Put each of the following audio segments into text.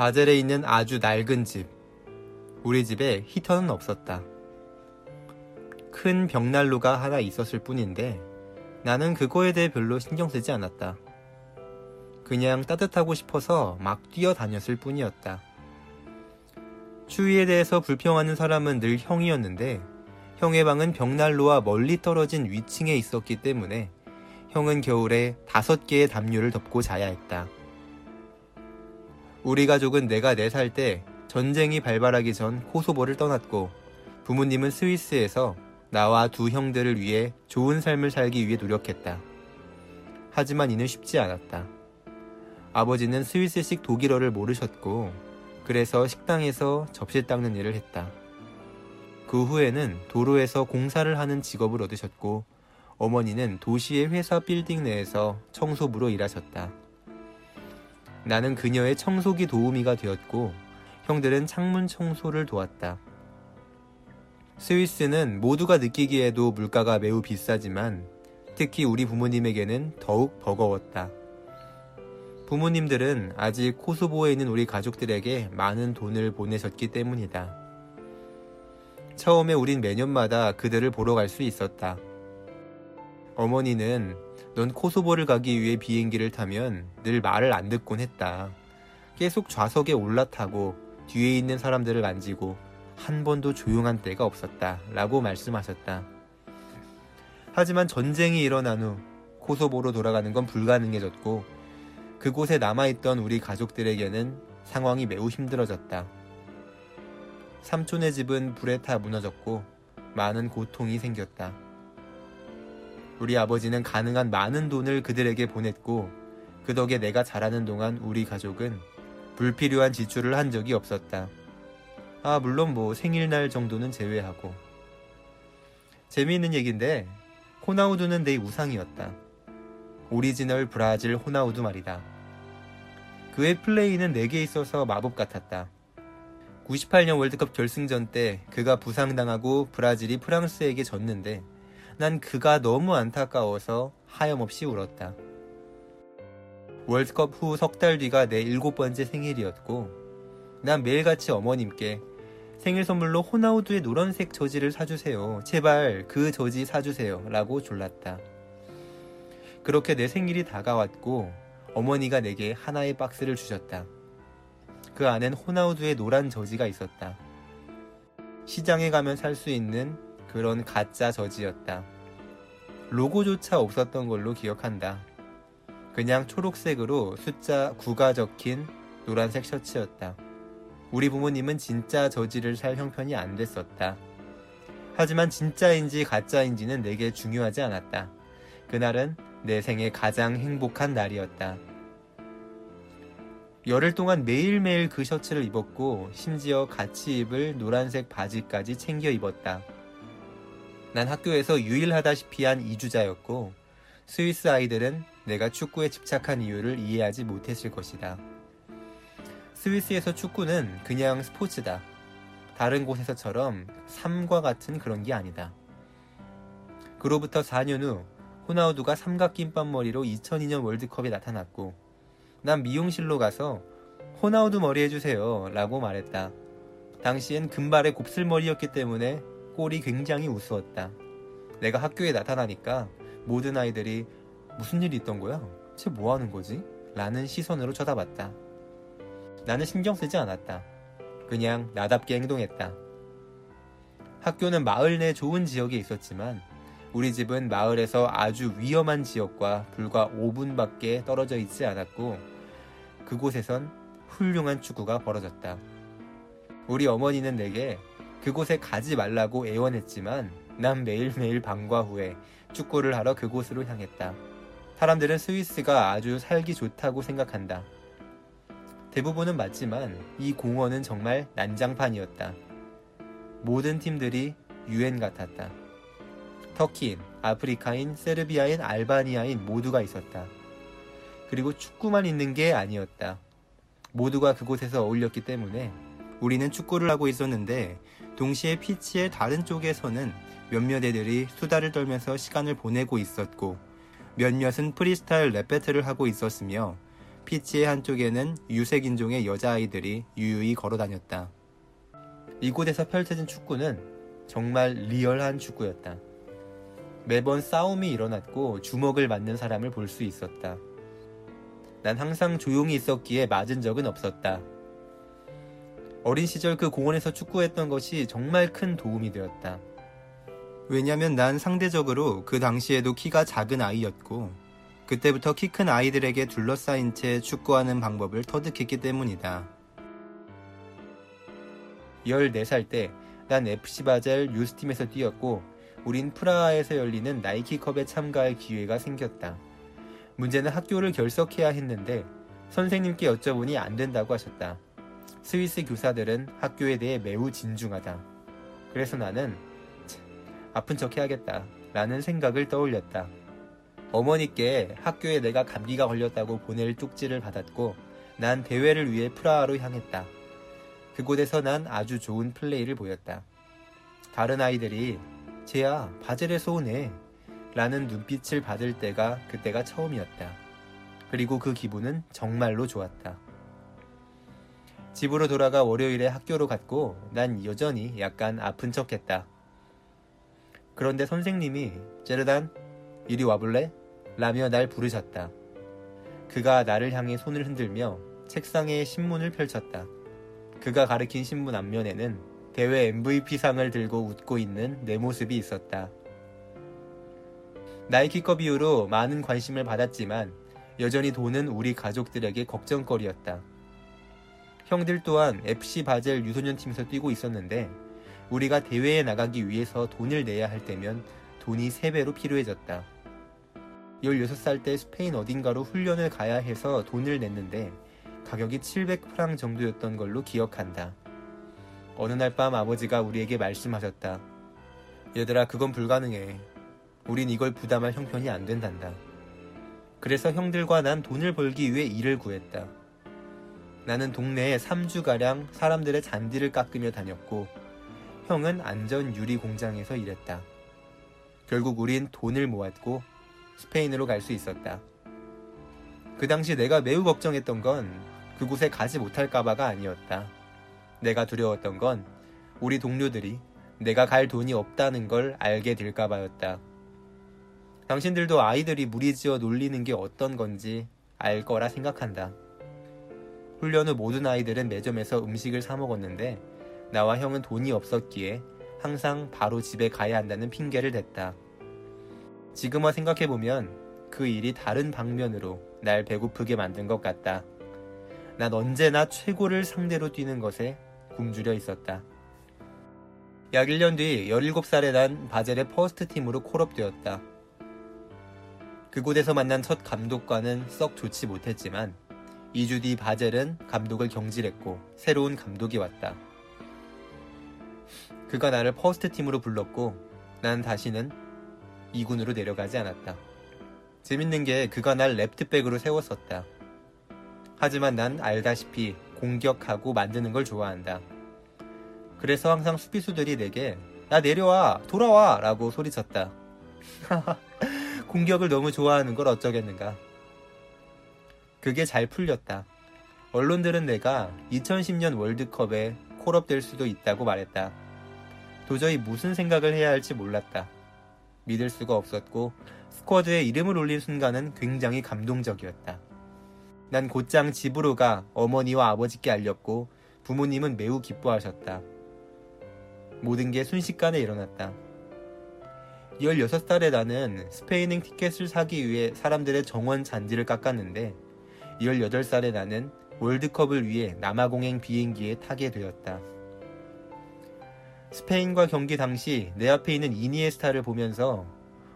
바젤에 있는 아주 낡은 집. 우리 집에 히터는 없었다. 큰 벽난로가 하나 있었을 뿐인데 나는 그거에 대해 별로 신경 쓰지 않았다. 그냥 따뜻하고 싶어서 막 뛰어다녔을 뿐이었다. 추위에 대해서 불평하는 사람은 늘 형이었는데 형의 방은 벽난로와 멀리 떨어진 위층에 있었기 때문에 형은 겨울에 다섯 개의 담요를 덮고 자야 했다. 우리 가족은 내가 4살 때 전쟁이 발발하기 전 코소보를 떠났고 부모님은 스위스에서 나와 두 형들을 위해 좋은 삶을 살기 위해 노력했다. 하지만 이는 쉽지 않았다. 아버지는 스위스식 독일어를 모르셨고 그래서 식당에서 접시 닦는 일을 했다. 그 후에는 도로에서 공사를 하는 직업을 얻으셨고 어머니는 도시의 회사 빌딩 내에서 청소부로 일하셨다. 나는 그녀의 청소기 도우미가 되었고 형들은 창문 청소를 도왔다. 스위스는 모두가 느끼기에도 물가가 매우 비싸지만 특히 우리 부모님에게는 더욱 버거웠다. 부모님들은 아직 코소보에 있는 우리 가족들에게 많은 돈을 보내셨기 때문이다. 처음에 우린 매년마다 그들을 보러 갈 수 있었다. 어머니는 넌 코소보를 가기 위해 비행기를 타면 늘 말을 안 듣곤 했다. 계속 좌석에 올라타고 뒤에 있는 사람들을 만지고 한 번도 조용한 때가 없었다. 라고 말씀하셨다. 하지만 전쟁이 일어난 후 코소보로 돌아가는 건 불가능해졌고 그곳에 남아있던 우리 가족들에게는 상황이 매우 힘들어졌다. 삼촌의 집은 불에 타 무너졌고 많은 고통이 생겼다. 우리 아버지는 가능한 많은 돈을 그들에게 보냈고 그 덕에 내가 자라는 동안 우리 가족은 불필요한 지출을 한 적이 없었다. 아, 물론 뭐 생일날 정도는 제외하고. 재미있는 얘기인데, 호나우두는 내 우상이었다. 오리지널 브라질 호나우두 말이다. 그의 플레이는 내게 있어서 마법 같았다. 98년 월드컵 결승전 때 그가 부상당하고 브라질이 프랑스에게 졌는데 난 그가 너무 안타까워서 하염없이 울었다. 월드컵 후 석 달 뒤가 내 일곱 번째 생일이었고 난 매일같이 어머님께 생일 선물로 호나우두의 노란색 저지를 사주세요. 제발 그 저지 사주세요. 라고 졸랐다. 그렇게 내 생일이 다가왔고 어머니가 내게 하나의 박스를 주셨다. 그 안엔 호나우두의 노란 저지가 있었다. 시장에 가면 살 수 있는 그런 가짜 저지였다. 로고조차 없었던 걸로 기억한다. 그냥 초록색으로 숫자 9가 적힌 노란색 셔츠였다. 우리 부모님은 진짜 저지를 살 형편이 안 됐었다. 하지만 진짜인지 가짜인지는 내게 중요하지 않았다. 그날은 내 생애 가장 행복한 날이었다. 열흘 동안 매일매일 그 셔츠를 입었고 심지어 같이 입을 노란색 바지까지 챙겨 입었다. 난 학교에서 유일하다시피 한 이주자였고 스위스 아이들은 내가 축구에 집착한 이유를 이해하지 못했을 것이다. 스위스에서 축구는 그냥 스포츠다. 다른 곳에서처럼 삶과 같은 그런 게 아니다. 그로부터 4년 후 호나우두가 삼각김밥 머리로 2002년 월드컵에 나타났고 난 미용실로 가서 호나우두 머리 해주세요 라고 말했다. 당시엔 금발의 곱슬머리였기 때문에 꼴이 굉장히 우스웠다. 내가 학교에 나타나니까 모든 아이들이 무슨 일이 있던 거야? 쟤 뭐 하는 거지? 라는 시선으로 쳐다봤다. 나는 신경 쓰지 않았다. 그냥 나답게 행동했다. 학교는 마을 내 좋은 지역에 있었지만 우리 집은 마을에서 아주 위험한 지역과 불과 5분밖에 떨어져 있지 않았고 그곳에선 훌륭한 축구가 벌어졌다. 우리 어머니는 내게 그곳에 가지 말라고 애원했지만 난 매일매일 방과 후에 축구를 하러 그곳으로 향했다. 사람들은 스위스가 아주 살기 좋다고 생각한다. 대부분은 맞지만 이 공원은 정말 난장판이었다. 모든 팀들이 유엔 같았다. 터키인, 아프리카인, 세르비아인, 알바니아인 모두가 있었다. 그리고 축구만 있는 게 아니었다. 모두가 그곳에서 어울렸기 때문에 우리는 축구를 하고 있었는데 동시에 피치의 다른 쪽에서는 몇몇 애들이 수다를 떨면서 시간을 보내고 있었고 몇몇은 프리스타일 랩 배틀을 하고 있었으며 피치의 한쪽에는 유색인종의 여자아이들이 유유히 걸어 다녔다. 이곳에서 펼쳐진 축구는 정말 리얼한 축구였다. 매번 싸움이 일어났고 주먹을 맞는 사람을 볼 수 있었다. 난 항상 조용히 있었기에 맞은 적은 없었다. 어린 시절 그 공원에서 축구했던 것이 정말 큰 도움이 되었다. 왜냐면 난 상대적으로 그 당시에도 키가 작은 아이였고, 그때부터 키 큰 아이들에게 둘러싸인 채 축구하는 방법을 터득했기 때문이다. 14살 때 난 FC 바젤 유스팀에서 뛰었고, 우린 프라하에서 열리는 나이키컵에 참가할 기회가 생겼다. 문제는 학교를 결석해야 했는데 선생님께 여쭤보니 안 된다고 하셨다. 스위스 교사들은 학교에 대해 매우 진중하다. 그래서 나는 아픈 척 해야겠다. 라는 생각을 떠올렸다. 어머니께 학교에 내가 감기가 걸렸다고 보낼 쪽지를 받았고 난 대회를 위해 프라하로 향했다. 그곳에서 난 아주 좋은 플레이를 보였다. 다른 아이들이 쟤야 바젤에서 오네 라는 눈빛을 받을 때가 그때가 처음이었다. 그리고 그 기분은 정말로 좋았다. 집으로 돌아가 월요일에 학교로 갔고 난 여전히 약간 아픈 척 했다. 그런데 선생님이 제르단 이리 와볼래? 라며 날 부르셨다. 그가 나를 향해 손을 흔들며 책상에 신문을 펼쳤다. 그가 가리킨 신문 앞면에는 대회 MVP상을 들고 웃고 있는 내 모습이 있었다. 나이키컵 이후로 많은 관심을 받았지만 여전히 돈은 우리 가족들에게 걱정거리였다. 형들 또한 FC 바젤 유소년 팀에서 뛰고 있었는데 우리가 대회에 나가기 위해서 돈을 내야 할 때면 돈이 3배로 필요해졌다. 16살 때 스페인 어딘가로 훈련을 가야 해서 돈을 냈는데 가격이 700프랑 정도였던 걸로 기억한다. 어느 날 밤 아버지가 우리에게 말씀하셨다. 얘들아, 그건 불가능해. 우린 이걸 부담할 형편이 안 된단다. 그래서 형들과 난 돈을 벌기 위해 일을 구했다. 나는 동네에 3주가량 사람들의 잔디를 깎으며 다녔고, 형은 안전 유리 공장에서 일했다. 결국 우린 돈을 모았고 스페인으로 갈 수 있었다. 그 당시 내가 매우 걱정했던 건 그곳에 가지 못할까봐가 아니었다. 내가 두려웠던 건 우리 동료들이 내가 갈 돈이 없다는 걸 알게 될까봐였다. 당신들도 아이들이 무리지어 놀리는 게 어떤 건지 알 거라 생각한다. 훈련 후 모든 아이들은 매점에서 음식을 사 먹었는데 나와 형은 돈이 없었기에 항상 바로 집에 가야 한다는 핑계를 댔다. 지금 와 생각해보면 그 일이 다른 방면으로 날 배고프게 만든 것 같다. 난 언제나 최고를 상대로 뛰는 것에 굶주려 있었다. 약 1년 뒤 17살에 난 바젤의 first team으로 call-up되었다. 그곳에서 만난 첫 감독과는 썩 좋지 못했지만 2주 뒤 바젤은 감독을 경질했고 새로운 감독이 왔다. 그가 나를 first team으로 불렀고 난 다시는 2군으로 내려가지 않았다. 재밌는 게 그가 날 left back으로 세웠었다. 하지만 난 알다시피 공격하고 만드는 걸 좋아한다. 그래서 항상 수비수들이 내게 야 내려와 돌아와 라고 소리쳤다. 공격을 너무 좋아하는 걸 어쩌겠는가. 그게 잘 풀렸다. 언론들은 내가 2010년 월드컵에 콜업될 수도 있다고 말했다. 도저히 무슨 생각을 해야 할지 몰랐다. 믿을 수가 없었고 스쿼드에 이름을 올린 순간은 굉장히 감동적이었다. 난 곧장 집으로 가 어머니와 아버지께 알렸고 부모님은 매우 기뻐하셨다. 모든 게 순식간에 일어났다. 16살에 나는 스페인행 티켓을 사기 위해 사람들의 정원 잔디를 깎았는데 18살에 나는 월드컵을 위해 남아공행 비행기에 타게 되었다. 스페인과 경기 당시 내 앞에 있는 이니에스타를 보면서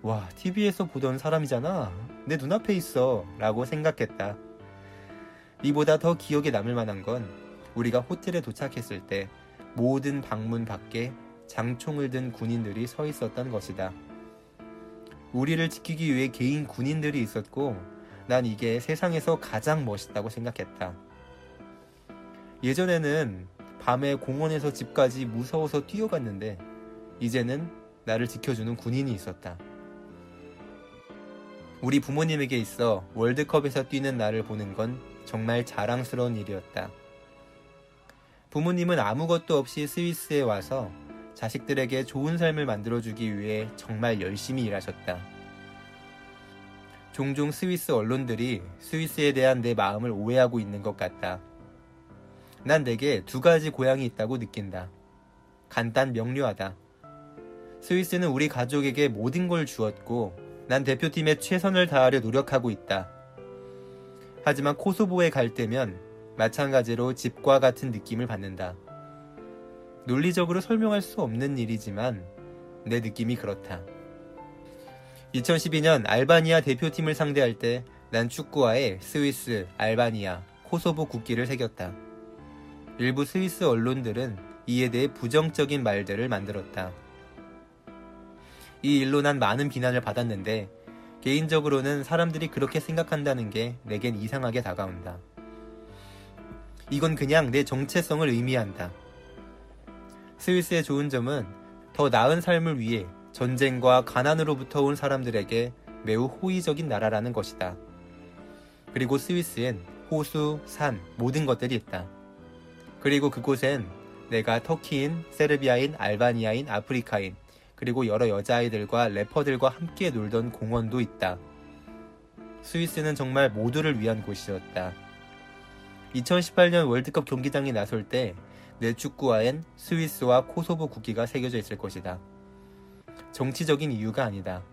와, TV에서 보던 사람이잖아. 내 눈앞에 있어. 라고 생각했다. 이보다 더 기억에 남을 만한 건 우리가 호텔에 도착했을 때 모든 방문 밖에 장총을 든 군인들이 서 있었던 것이다. 우리를 지키기 위해 개인 군인들이 있었고 난 이게 세상에서 가장 멋있다고 생각했다. 예전에는 밤에 공원에서 집까지 무서워서 뛰어갔는데 이제는 나를 지켜주는 군인이 있었다. 우리 부모님에게 있어 월드컵에서 뛰는 나를 보는 건 정말 자랑스러운 일이었다. 부모님은 아무것도 없이 스위스에 와서 자식들에게 좋은 삶을 만들어주기 위해 정말 열심히 일하셨다. 종종 스위스 언론들이 스위스에 대한 내 마음을 오해하고 있는 것 같다. 난 내게 두 가지 고향이 있다고 느낀다. 간단 명료하다. 스위스는 우리 가족에게 모든 걸 주었고, 난 대표팀에 최선을 다하려 노력하고 있다. 하지만 코소보에 갈 때면 마찬가지로 집과 같은 느낌을 받는다. 논리적으로 설명할 수 없는 일이지만 내 느낌이 그렇다. 2012년 알바니아 대표팀을 상대할 때 난 축구화에 스위스, 알바니아, 코소보 국기를 새겼다. 일부 스위스 언론들은 이에 대해 부정적인 말들을 만들었다. 이 일로 난 많은 비난을 받았는데 개인적으로는 사람들이 그렇게 생각한다는 게 내겐 이상하게 다가온다. 이건 그냥 내 정체성을 의미한다. 스위스의 좋은 점은 더 나은 삶을 위해 전쟁과 가난으로부터 온 사람들에게 매우 호의적인 나라라는 것이다. 그리고 스위스엔 호수, 산, 모든 것들이 있다. 그리고 그곳엔 내가 터키인, 세르비아인, 알바니아인, 아프리카인, 그리고 여러 여자아이들과 래퍼들과 함께 놀던 공원도 있다. 스위스는 정말 모두를 위한 곳이었다. 2018년 월드컵 경기장에 나설 때 내 축구화엔 스위스와 코소보 국기가 새겨져 있을 것이다. 정치적인 이유가 아니다.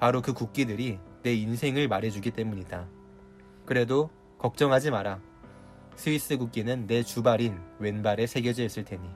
바로 그 국기들이 내 인생을 말해주기 때문이다. 그래도 걱정하지 마라. 스위스 국기는 내 주발인 왼발에 새겨져 있을 테니.